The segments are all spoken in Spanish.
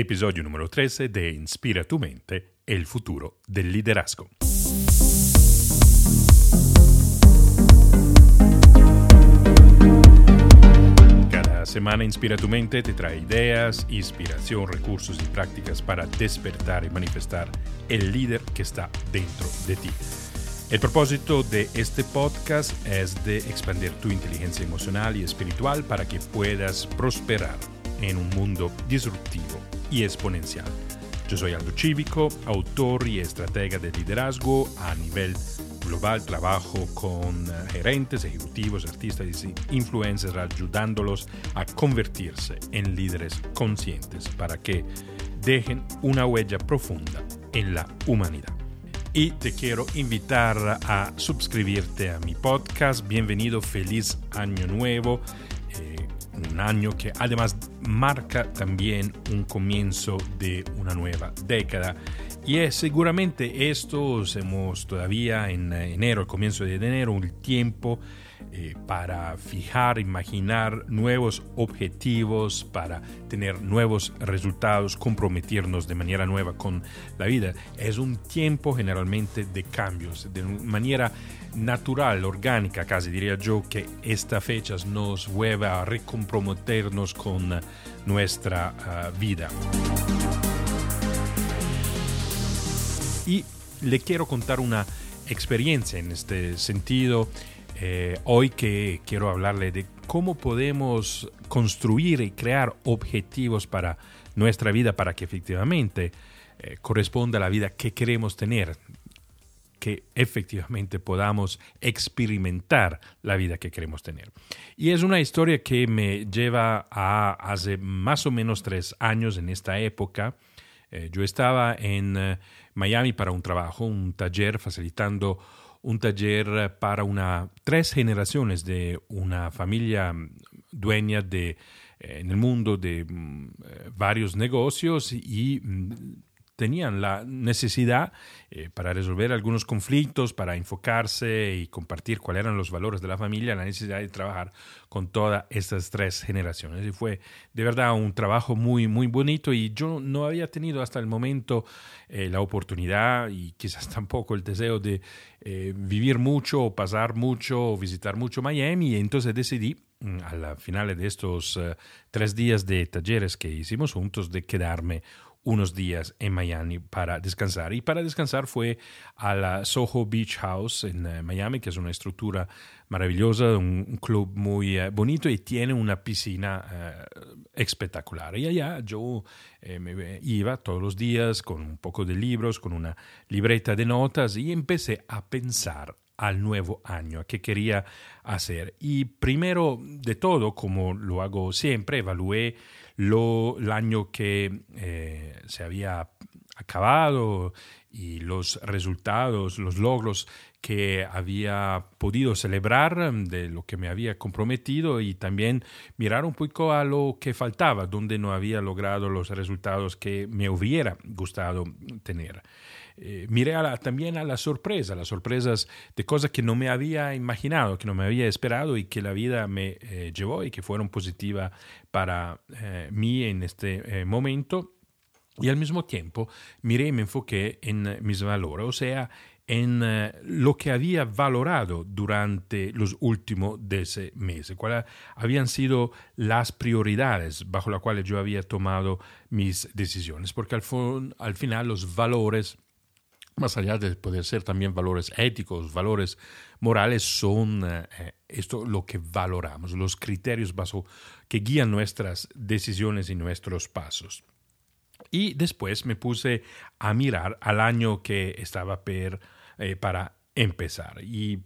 episodio número 13 de Inspira tu mente, el futuro del liderazgo. Cada semana Inspira tu mente te trae ideas, inspiración, recursos y prácticas para despertar y manifestar el líder que está dentro de ti. El propósito de este podcast es de expandir tu inteligencia emocional y espiritual para que puedas prosperar en un mundo disruptivo y exponencial. Yo soy Aldo Cívico, autor y estratega de liderazgo a nivel global. Trabajo con eh, gerentes, ejecutivos, artistas y influencers ayudándolos a convertirse en líderes conscientes para que dejen una huella profunda en la humanidad. Y te quiero invitar a suscribirte a mi podcast. Bienvenido, feliz año nuevo un año que además marca también un comienzo de una nueva década. Y es seguramente esto, hemos todavía en enero, el comienzo de enero, un tiempo eh, para fijar, imaginar nuevos objetivos, para tener nuevos resultados, comprometernos de manera nueva con la vida. Es un tiempo generalmente de cambios, de manera natural, orgánica, casi diría yo, que esta fecha nos vuelve a recomprometernos con nuestra ah, vida. Y le quiero contar una experiencia en este sentido. Eh, hoy que quiero hablarle de cómo podemos construir y crear objetivos para nuestra vida para que efectivamente eh, corresponda a la vida que queremos tener, que efectivamente podamos experimentar la vida que queremos tener. Y es una historia que me lleva a hace más o menos tres años en esta época. Eh, yo estaba en Miami para un trabajo, un taller, facilitando un taller para una, tres generaciones de una familia dueña de, eh, en el mundo de mm, varios negocios y mm, tenían la necesidad eh, para resolver algunos conflictos, para enfocarse y compartir cuáles eran los valores de la familia, la necesidad de trabajar con todas estas tres generaciones. Y fue de verdad un trabajo muy, muy bonito y yo no había tenido hasta el momento eh, la oportunidad y quizás tampoco el deseo de eh, vivir mucho pasar mucho o visitar mucho Miami y entonces decidí mm, a la final de estos tres días de talleres que hicimos juntos de quedarme unos días en Miami para descansar. Y para descansar fue a la Soho Beach House en eh, Miami, que es una estructura maravillosa, un, club muy eh, bonito y tiene una piscina eh, espectacular. Y allá yo me iba todos los días con un poco de libros, con una libreta de notas y empecé a pensar al nuevo año, a qué quería hacer. Y primero de todo, como lo hago siempre, evalué lo, el año que eh, se había acabado y los resultados, los logros que había podido celebrar de lo que me había comprometido y también mirar un poco a lo que faltaba, donde no había logrado los resultados que me hubiera gustado tener. Eh, miré también a la sorpresa, las sorpresas de cosas que no me había imaginado, que no me había esperado y que la vida me eh, llevó y que fueron positivas para eh, mí en este momento. Y al mismo tiempo miré y me enfoqué en mis valores, o sea, en lo que había valorado durante los últimos 10 meses, cuáles habían sido las prioridades bajo las cuales yo había tomado mis decisiones, porque al final los valores más allá de poder ser también valores éticos, valores morales, son eh, esto lo que valoramos, los criterios que guían nuestras decisiones y nuestros pasos. Y después me puse a mirar al año que estaba per, eh, para empezar. Y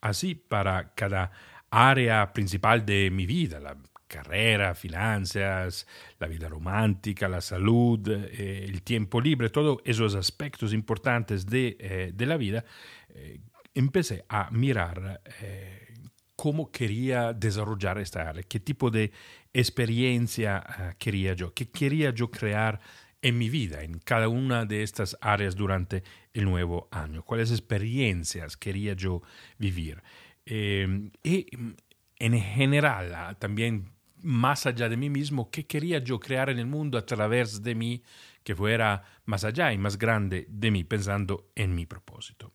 así para cada área principal de mi vida, la carrera, finanzas, la vida romántica, la salud, eh, el tiempo libre, todos esos aspectos importantes de, eh, la vida, eh, empecé a mirar cómo quería desarrollar esta área, qué tipo de experiencia quería yo, qué quería yo crear en mi vida, en cada una de estas áreas durante el nuevo año, cuáles experiencias quería yo vivir. y en general, también más allá de mí mismo, qué quería yo crear en el mundo a través de mí, que fuera más allá y más grande de mí, pensando en mi propósito.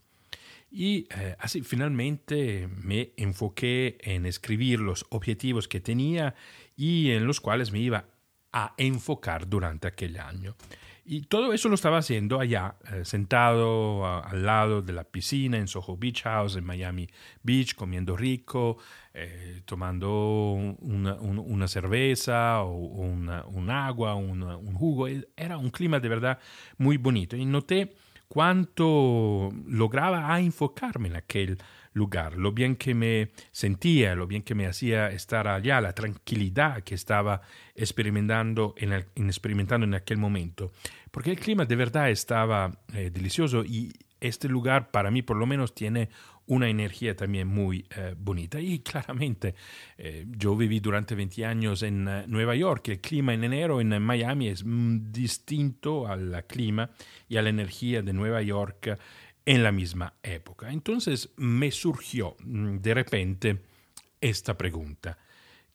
Y eh, así finalmente me enfoqué en escribir los objetivos que tenía y en los cuales me iba a enfocar durante aquel año. Y todo eso lo estaba haciendo allá, eh, sentado al lado de la piscina en Soho Beach House, en Miami Beach, comiendo rico, eh, tomando una, cerveza o un agua, un jugo. Era un clima de verdad muy bonito. Y noté cuánto lograba enfocarme en aquel lugar, lo bien que me sentía, lo bien que me hacía estar allá, la tranquilidad que estaba experimentando en, experimentando en aquel momento, porque el clima de verdad estaba eh, delicioso y este lugar para mí por lo menos tiene una energía también muy eh, bonita. Y claramente eh, yo viví durante 20 años en Nueva York. El clima en enero en Miami es mm, distinto al clima y a la energía de Nueva York en la misma época. Entonces me surgió mm, de repente esta pregunta.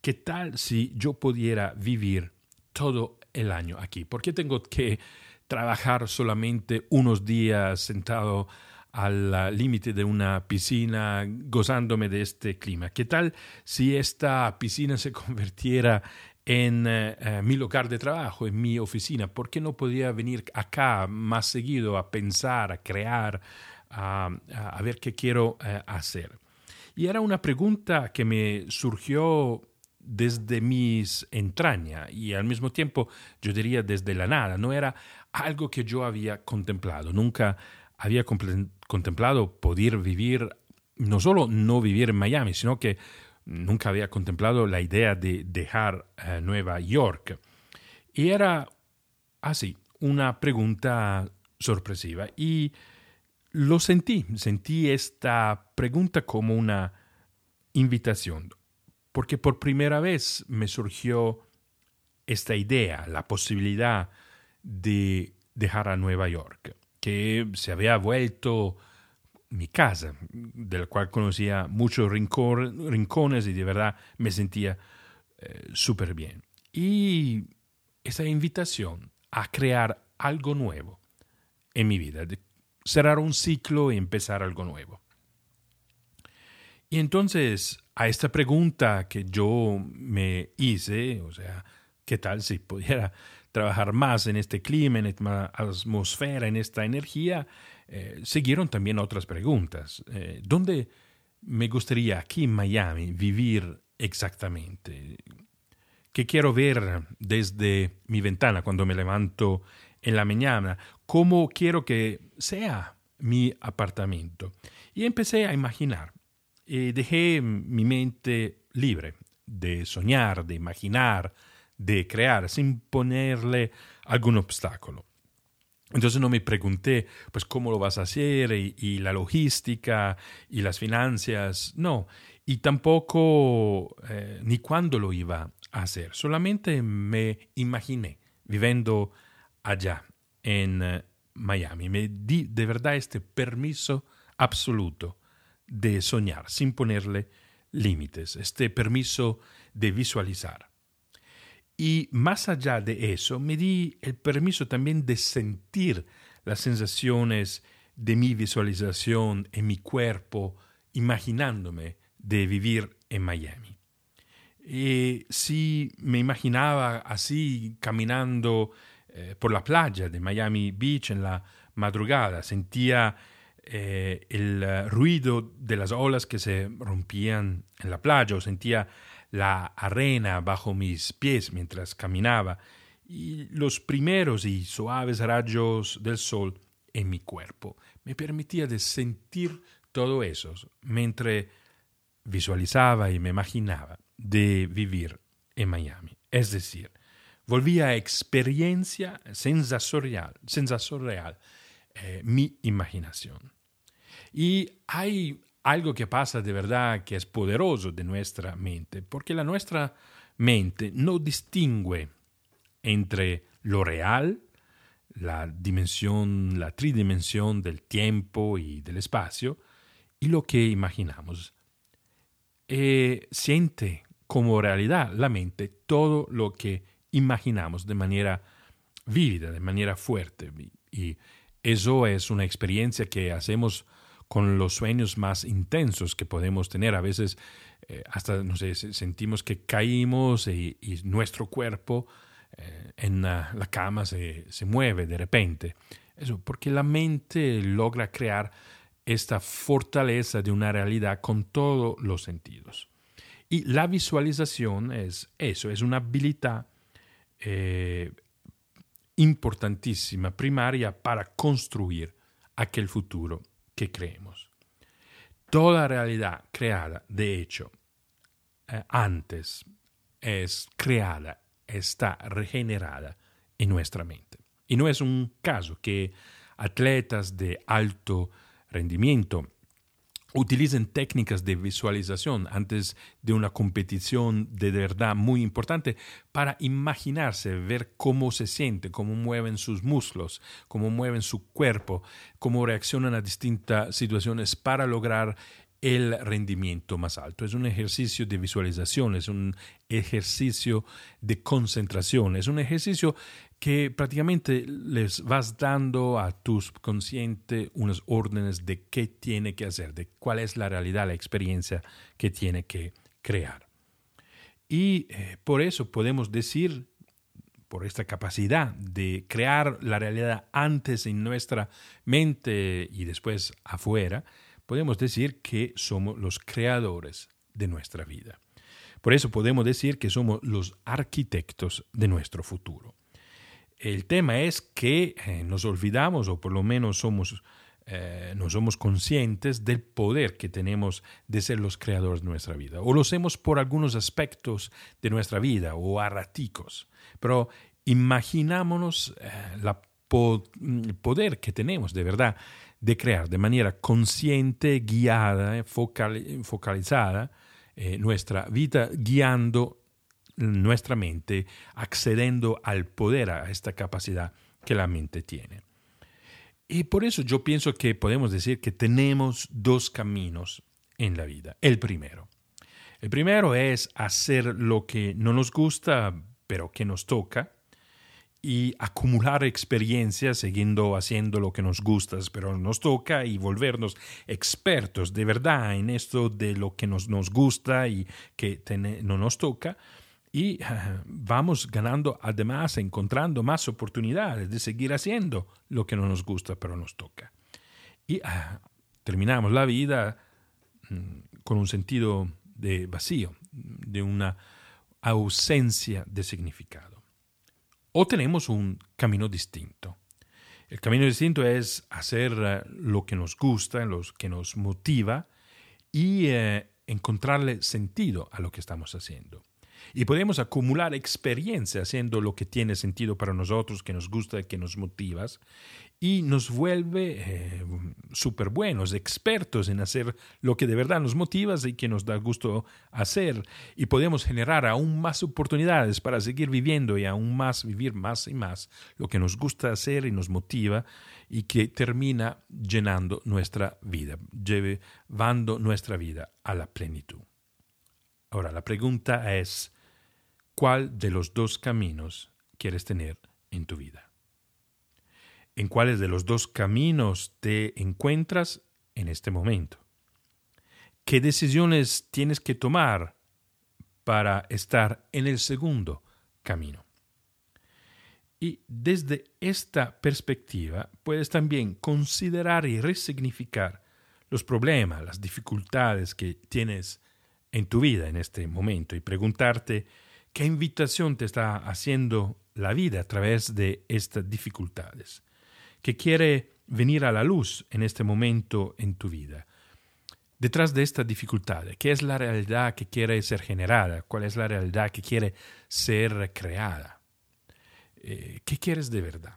¿Qué tal si yo pudiera vivir todo el año aquí? ¿Por qué tengo que trabajar solamente unos días sentado al límite de una piscina gozándome de este clima? ¿Qué tal si esta piscina se convirtiera en eh, eh, mi lugar de trabajo, en mi oficina. ¿Por qué no podía venir acá más seguido a pensar, a crear, a, ver qué quiero eh, hacer? Y era una pregunta que me surgió desde mis entrañas y al mismo tiempo yo diría desde la nada. No era algo que yo había contemplado. Nunca había contemplado poder vivir, no solo no vivir en Miami, sino que nunca había contemplado la idea de dejar eh, Nueva York. Y era así, una pregunta sorpresiva. Y lo sentí, sentí esta pregunta como una invitación, porque por primera vez me surgió esta idea, la posibilidad de dejar a Nueva York, que se había vuelto mi casa, del cual conocía muchos rincones y de verdad me sentía eh, súper bien. Y esa invitación a crear algo nuevo en mi vida, cerrar un ciclo y empezar algo nuevo. Y entonces, a esta pregunta que yo me hice, o sea, ¿qué tal si pudiera trabajar más en este clima, en esta atmósfera, en esta energía? Eh, siguieron también otras preguntas. Eh, ¿Dónde me gustaría aquí en Miami vivir exactamente? ¿Qué quiero ver desde mi ventana cuando me levanto en la mañana? ¿Cómo quiero que sea mi apartamento? Y empecé a imaginar. y dejé mi mente libre de soñar, de imaginar, de crear, sin ponerle algún obstáculo. Entonces no me pregunté, pues, cómo lo vas a hacer y, la logística y las finanzas, no, y tampoco eh, ni cuándo lo iba a hacer, solamente me imaginé viviendo allá en eh, Miami, me di de verdad este permiso absoluto de soñar sin ponerle límites, este permiso de visualizar. Y más allá de eso, me di el permiso también de sentir las sensaciones de mi visualización en mi cuerpo, imaginándome de vivir en Miami. Y si me imaginaba así caminando eh, por la playa de Miami Beach en la madrugada, sentía eh, el ruido de las olas que se rompían en la playa, o sentía la arena bajo mis pies mientras caminaba y los primeros y suaves rayos del sol en mi cuerpo. Me permitía de sentir todo eso mientras visualizaba y me imaginaba de vivir en Miami. Es decir, volvía a experiencia sensorial, sensorial eh, mi imaginación. Y hay algo que pasa de verdad que es poderoso de nuestra mente, porque la nuestra mente no distingue entre lo real, la dimensión, la tridimensión del tiempo y del espacio, y lo que imaginamos. Eh, siente como realidad la mente todo lo que imaginamos de manera vívida, de manera fuerte. Y eso es una experiencia que hacemos con los sueños más intensos que podemos tener. A veces eh, hasta, no sé, sentimos que caímos y, nuestro cuerpo eh, en la, cama se, se, mueve de repente. Eso, porque la mente logra crear esta fortaleza de una realidad con todos los sentidos. Y la visualización es eso, es una habilidad eh, importantísima, primaria para construir aquel futuro que creemos. Toda realidad creada, de hecho, eh, antes es creada, está regenerada en nuestra mente. Y no es un caso que atletas de alto rendimiento utilicen técnicas de visualización antes de una competición de verdad muy importante para imaginarse, ver cómo se siente, cómo mueven sus muslos, cómo mueven su cuerpo, cómo reaccionan a distintas situaciones para lograr el rendimiento más alto. Es un ejercicio de visualización, es un ejercicio de concentración, es un ejercicio que prácticamente les vas dando a tu subconsciente unas órdenes de qué tiene que hacer, de cuál es la realidad, la experiencia que tiene que crear. Y eh, por eso podemos decir, por esta capacidad de crear la realidad antes en nuestra mente y después afuera, podemos decir que somos los creadores de nuestra vida. Por eso podemos decir que somos los arquitectos de nuestro futuro. El tema es que eh, nos olvidamos, o por lo menos eh, no somos conscientes del poder que tenemos de ser los creadores de nuestra vida. O lo hacemos por algunos aspectos de nuestra vida, o a raticos. Pero imaginámonos eh, el poder que tenemos de verdad de crear de manera consciente, guiada, focalizada nuestra vida, guiando nuestra mente, accediendo al poder, a esta capacidad que la mente tiene. Y por eso yo pienso que podemos decir que tenemos dos caminos en la vida. El primero. El primero es hacer lo que no nos gusta, pero que nos toca, y acumular experiencias siguiendo haciendo lo que nos gusta, pero nos toca, y volvernos expertos de verdad en esto de lo que nos, nos gusta y que no nos toca, y vamos ganando además, encontrando más oportunidades de seguir haciendo lo que no nos gusta, pero nos toca. Y ah, terminamos la vida mm, con un sentido de vacío, de una ausencia de significado. O tenemos un camino distinto. El camino distinto es hacer eh, lo que nos gusta, lo que nos motiva y eh, encontrarle sentido a lo que estamos haciendo. Y podemos acumular experiencia haciendo lo que tiene sentido para nosotros, que nos gusta, que nos motiva, y nos vuelve eh, súper buenos, expertos en hacer lo que de verdad nos motiva y que nos da gusto hacer. Y podemos generar aún más oportunidades para seguir viviendo y aún más vivir más y más lo que nos gusta hacer y nos motiva y que termina llenando nuestra vida, llevando nuestra vida a la plenitud. Ahora, la pregunta es, ¿cuál de los dos caminos quieres tener en tu vida? ¿En cuáles de los dos caminos te encuentras en este momento? ¿Qué decisiones tienes que tomar para estar en el segundo camino? Y desde esta perspectiva puedes también considerar y resignificar los problemas, las dificultades que tienes en tu vida en este momento y preguntarte qué invitación te está haciendo la vida a través de estas dificultades, que quiere venir a la luz en este momento en tu vida. Detrás de esta dificultad, ¿qué es la realidad que quiere ser generada? ¿Cuál es la realidad que quiere ser creada? Eh, ¿Qué quieres de verdad?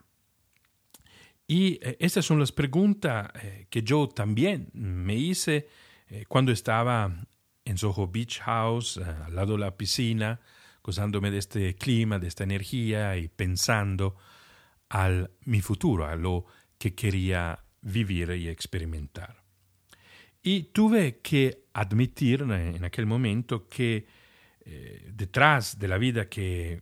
Y eh, estas son las preguntas eh, que yo también me hice cuando estaba en Soho Beach House, al lado de la piscina, gozándome de este clima, de esta energía y pensando al mi futuro, a lo que quería vivir y experimentar. Y tuve que admitir en aquel momento que eh, detrás de la vida que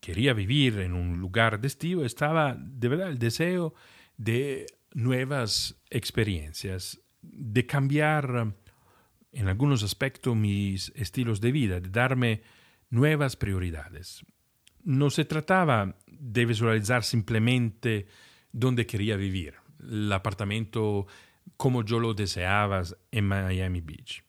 quería vivir en un lugar destino estaba de verdad el deseo de nuevas experiencias, de cambiar en algunos aspectos mis estilos de vida, de darme nuevas prioridades. No se trataba de visualizar simplemente dónde quería vivir, el apartamento como yo lo deseaba en Miami Beach.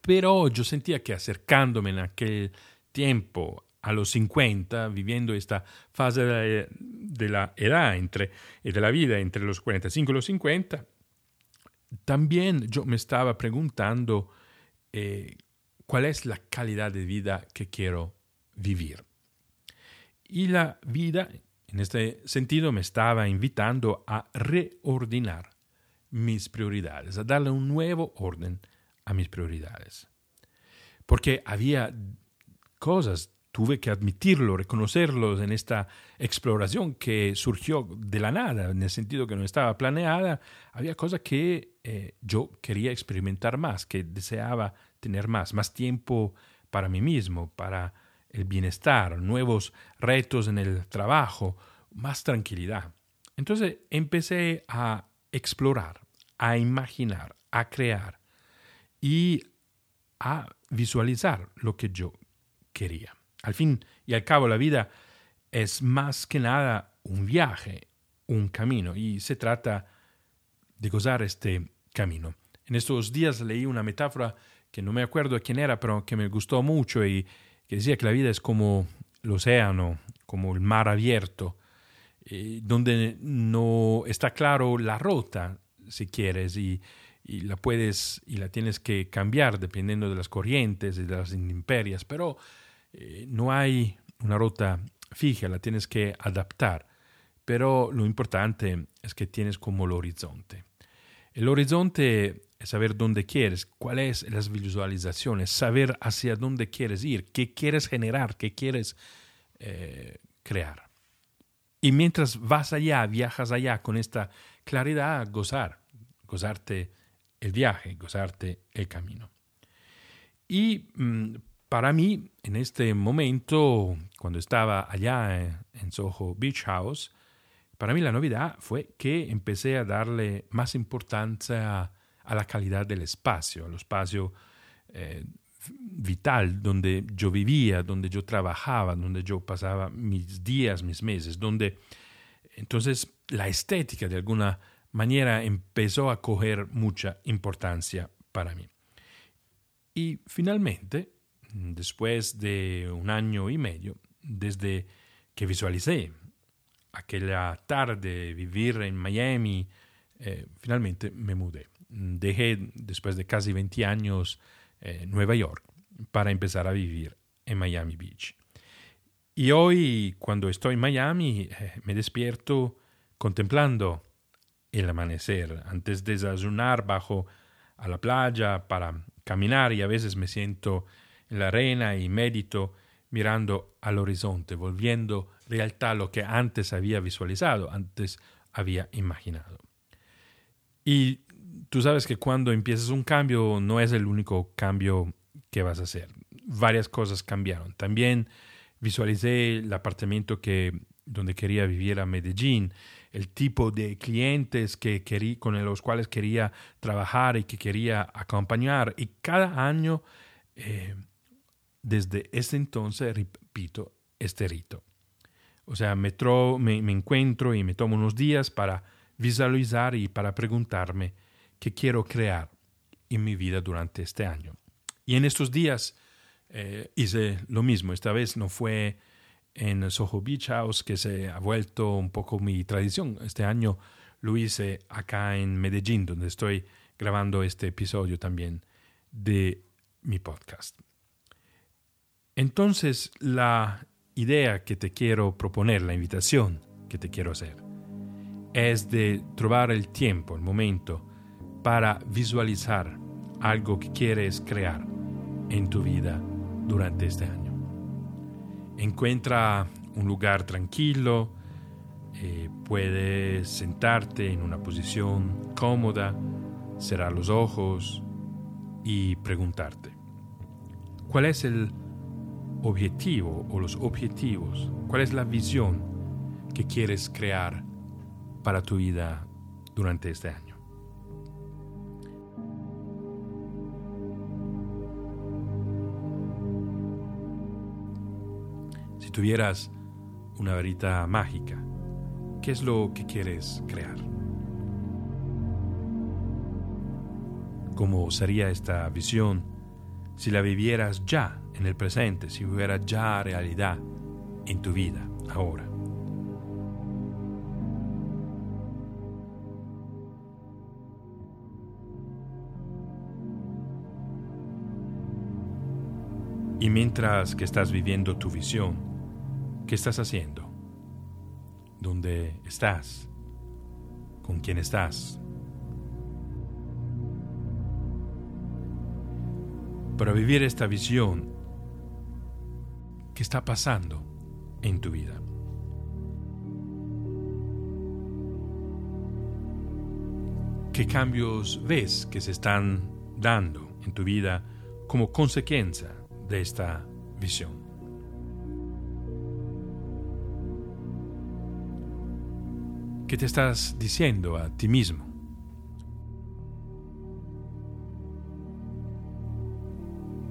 Pero yo sentía que acercándome en aquel tiempo a los 50, viviendo esta fase de la, edad entre, y de la vida entre los 45 y los 50, también yo me estaba preguntando eh, cuál es la calidad de vida que quiero vivir. Y la vida, en este sentido, me estaba invitando a reordenar mis prioridades, a darle un nuevo orden a mis prioridades. Porque había cosas tuve que admitirlo, reconocerlo en esta exploración que surgió de la nada, en el sentido que no estaba planeada, había cosas que eh, yo quería experimentar más, que deseaba tener más, más tiempo para mí mismo, para el bienestar, nuevos retos en el trabajo, más tranquilidad. Entonces empecé a explorar, a imaginar, a crear y a visualizar lo que yo quería. Al fin y al cabo, la vida es más que nada un viaje, un camino, y se trata de gozar este camino. En estos días leí una metáfora que no me acuerdo quién era, pero que me gustó mucho y que decía que la vida es como el océano, como el mar abierto, eh, donde no está claro la ruta, si quieres, y, la puedes y la tienes que cambiar dependiendo de las corrientes y de las imperias, pero eh, no hay una ruta fija, la tienes que adaptar, pero lo importante es que tienes como el horizonte. El horizonte es saber dónde quieres, cuáles las visualizaciones, saber hacia dónde quieres ir, qué quieres generar, qué quieres eh, crear. Y mientras vas allá, viajas allá con esta claridad, gozar, gozarte el viaje, gozarte el camino. Y mm, para mí, en este momento, cuando estaba allá en Soho Beach House, para mí la novedad fue que empecé a darle más importancia a la calidad del espacio, al espacio eh, vital donde yo vivía, donde yo trabajaba, donde yo pasaba mis días, mis meses, donde entonces la estética de alguna manera empezó a coger mucha importancia para mí. Y finalmente, después de un año y medio, desde que visualicé aquella tarde vivir en Miami, eh, finalmente me mudé. Dejé, después de casi 20 años, eh, Nueva York para empezar a vivir en Miami Beach. Y hoy, cuando estoy en Miami, eh, me despierto contemplando el amanecer, antes de desayunar bajo a la playa para caminar y a veces me siento en la arena y medito mirando al horizonte, volviendo realidad lo que antes había visualizado, antes había imaginado. Y tú sabes que cuando empiezas un cambio no es el único cambio que vas a hacer. Varias cosas cambiaron. También visualicé el apartamento que donde quería vivir a Medellín, el tipo de clientes que quería, con los cuales quería trabajar y que quería acompañar. Y cada año eh, desde ese entonces repito este rito. O sea, me, me, encuentro y me tomo unos días para visualizar y para preguntarme qué quiero crear en mi vida durante este año. Y en estos días eh, hice lo mismo. Esta vez no fue en Soho Beach House, que se ha vuelto un poco mi tradición. Este año lo hice acá en Medellín, donde estoy grabando este episodio también de mi podcast. Entonces, la idea que te quiero proponer, la invitación que te quiero hacer, es de trobar el tiempo, el momento, para visualizar algo que quieres crear en tu vida durante este año. Encuentra un lugar tranquilo, eh, puedes sentarte en una posición cómoda, cerrar los ojos y preguntarte, ¿Cuál es el objetivo o los objetivos? ¿Cuál es la visión que quieres crear para tu vida durante este año? Si tuvieras una varita mágica, ¿qué es lo que quieres crear? ¿Cómo sería esta visión si la vivieras ya en el presente, si hubiera ya realidad en tu vida ahora? Y mientras que estás viviendo tu visión, ¿qué estás haciendo? ¿Dónde estás? ¿Con quién estás? Para vivir esta visión, ¿qué está pasando en tu vida? ¿Qué cambios ves que se están dando en tu vida como consecuencia de esta visión? ¿Qué te estás diciendo a ti mismo?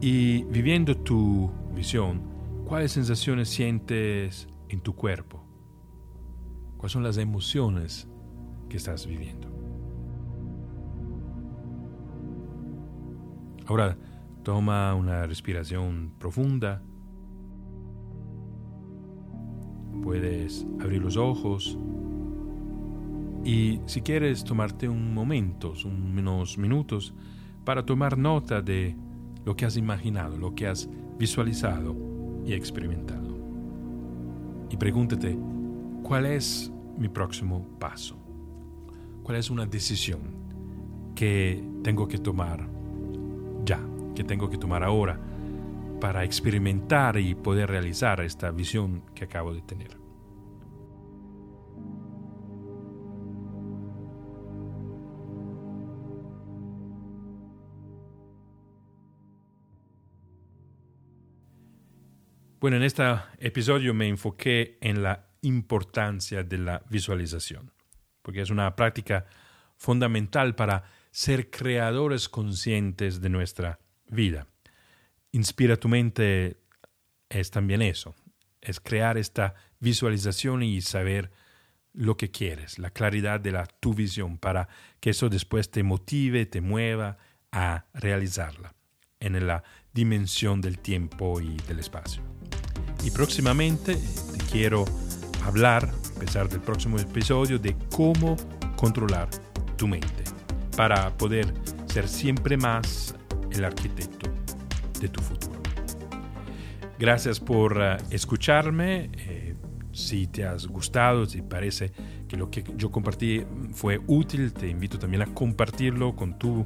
Y viviendo tu visión, ¿cuáles sensaciones sientes en tu cuerpo? ¿Cuáles son las emociones que estás viviendo? Ahora toma una respiración profunda. Puedes abrir los ojos y si quieres tomarte un momento, unos minutos, para tomar nota de lo que has imaginado, lo que has visualizado y experimentado. Y pregúntate, ¿cuál es mi próximo paso? ¿Cuál es una decisión que tengo que tomar ya, que tengo que tomar ahora para experimentar y poder realizar esta visión que acabo de tener? Bueno, en este episodio me enfoqué en la importancia de la visualización, porque es una práctica fundamental para ser creadores conscientes de nuestra vida. Inspira tu mente es también eso, es crear esta visualización y saber lo que quieres, la claridad de la tu visión para que eso después te motive, te mueva a realizarla en la dimensión del tiempo y del espacio. Y próximamente te quiero hablar, a empezar del próximo episodio, de cómo controlar tu mente para poder ser siempre más el arquitecto de tu futuro. Gracias por eh, escucharme. Eh, si te has gustado, si parece que lo que yo compartí fue útil, te invito también a compartirlo con tus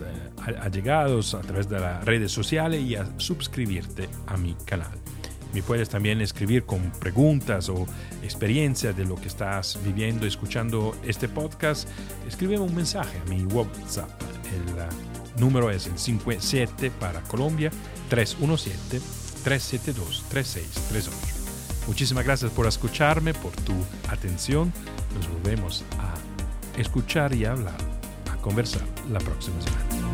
eh, allegados a través de las redes sociales y a suscribirte a mi canal. Me puedes también escribir con preguntas o experiencias de lo que estás viviendo escuchando este podcast. Escríbeme un mensaje a mi WhatsApp. El uh, número es el 57 para Colombia 317-372-3638. Muchísimas gracias por escucharme, por tu atención. Nos volvemos a escuchar y hablar, a conversar la próxima semana.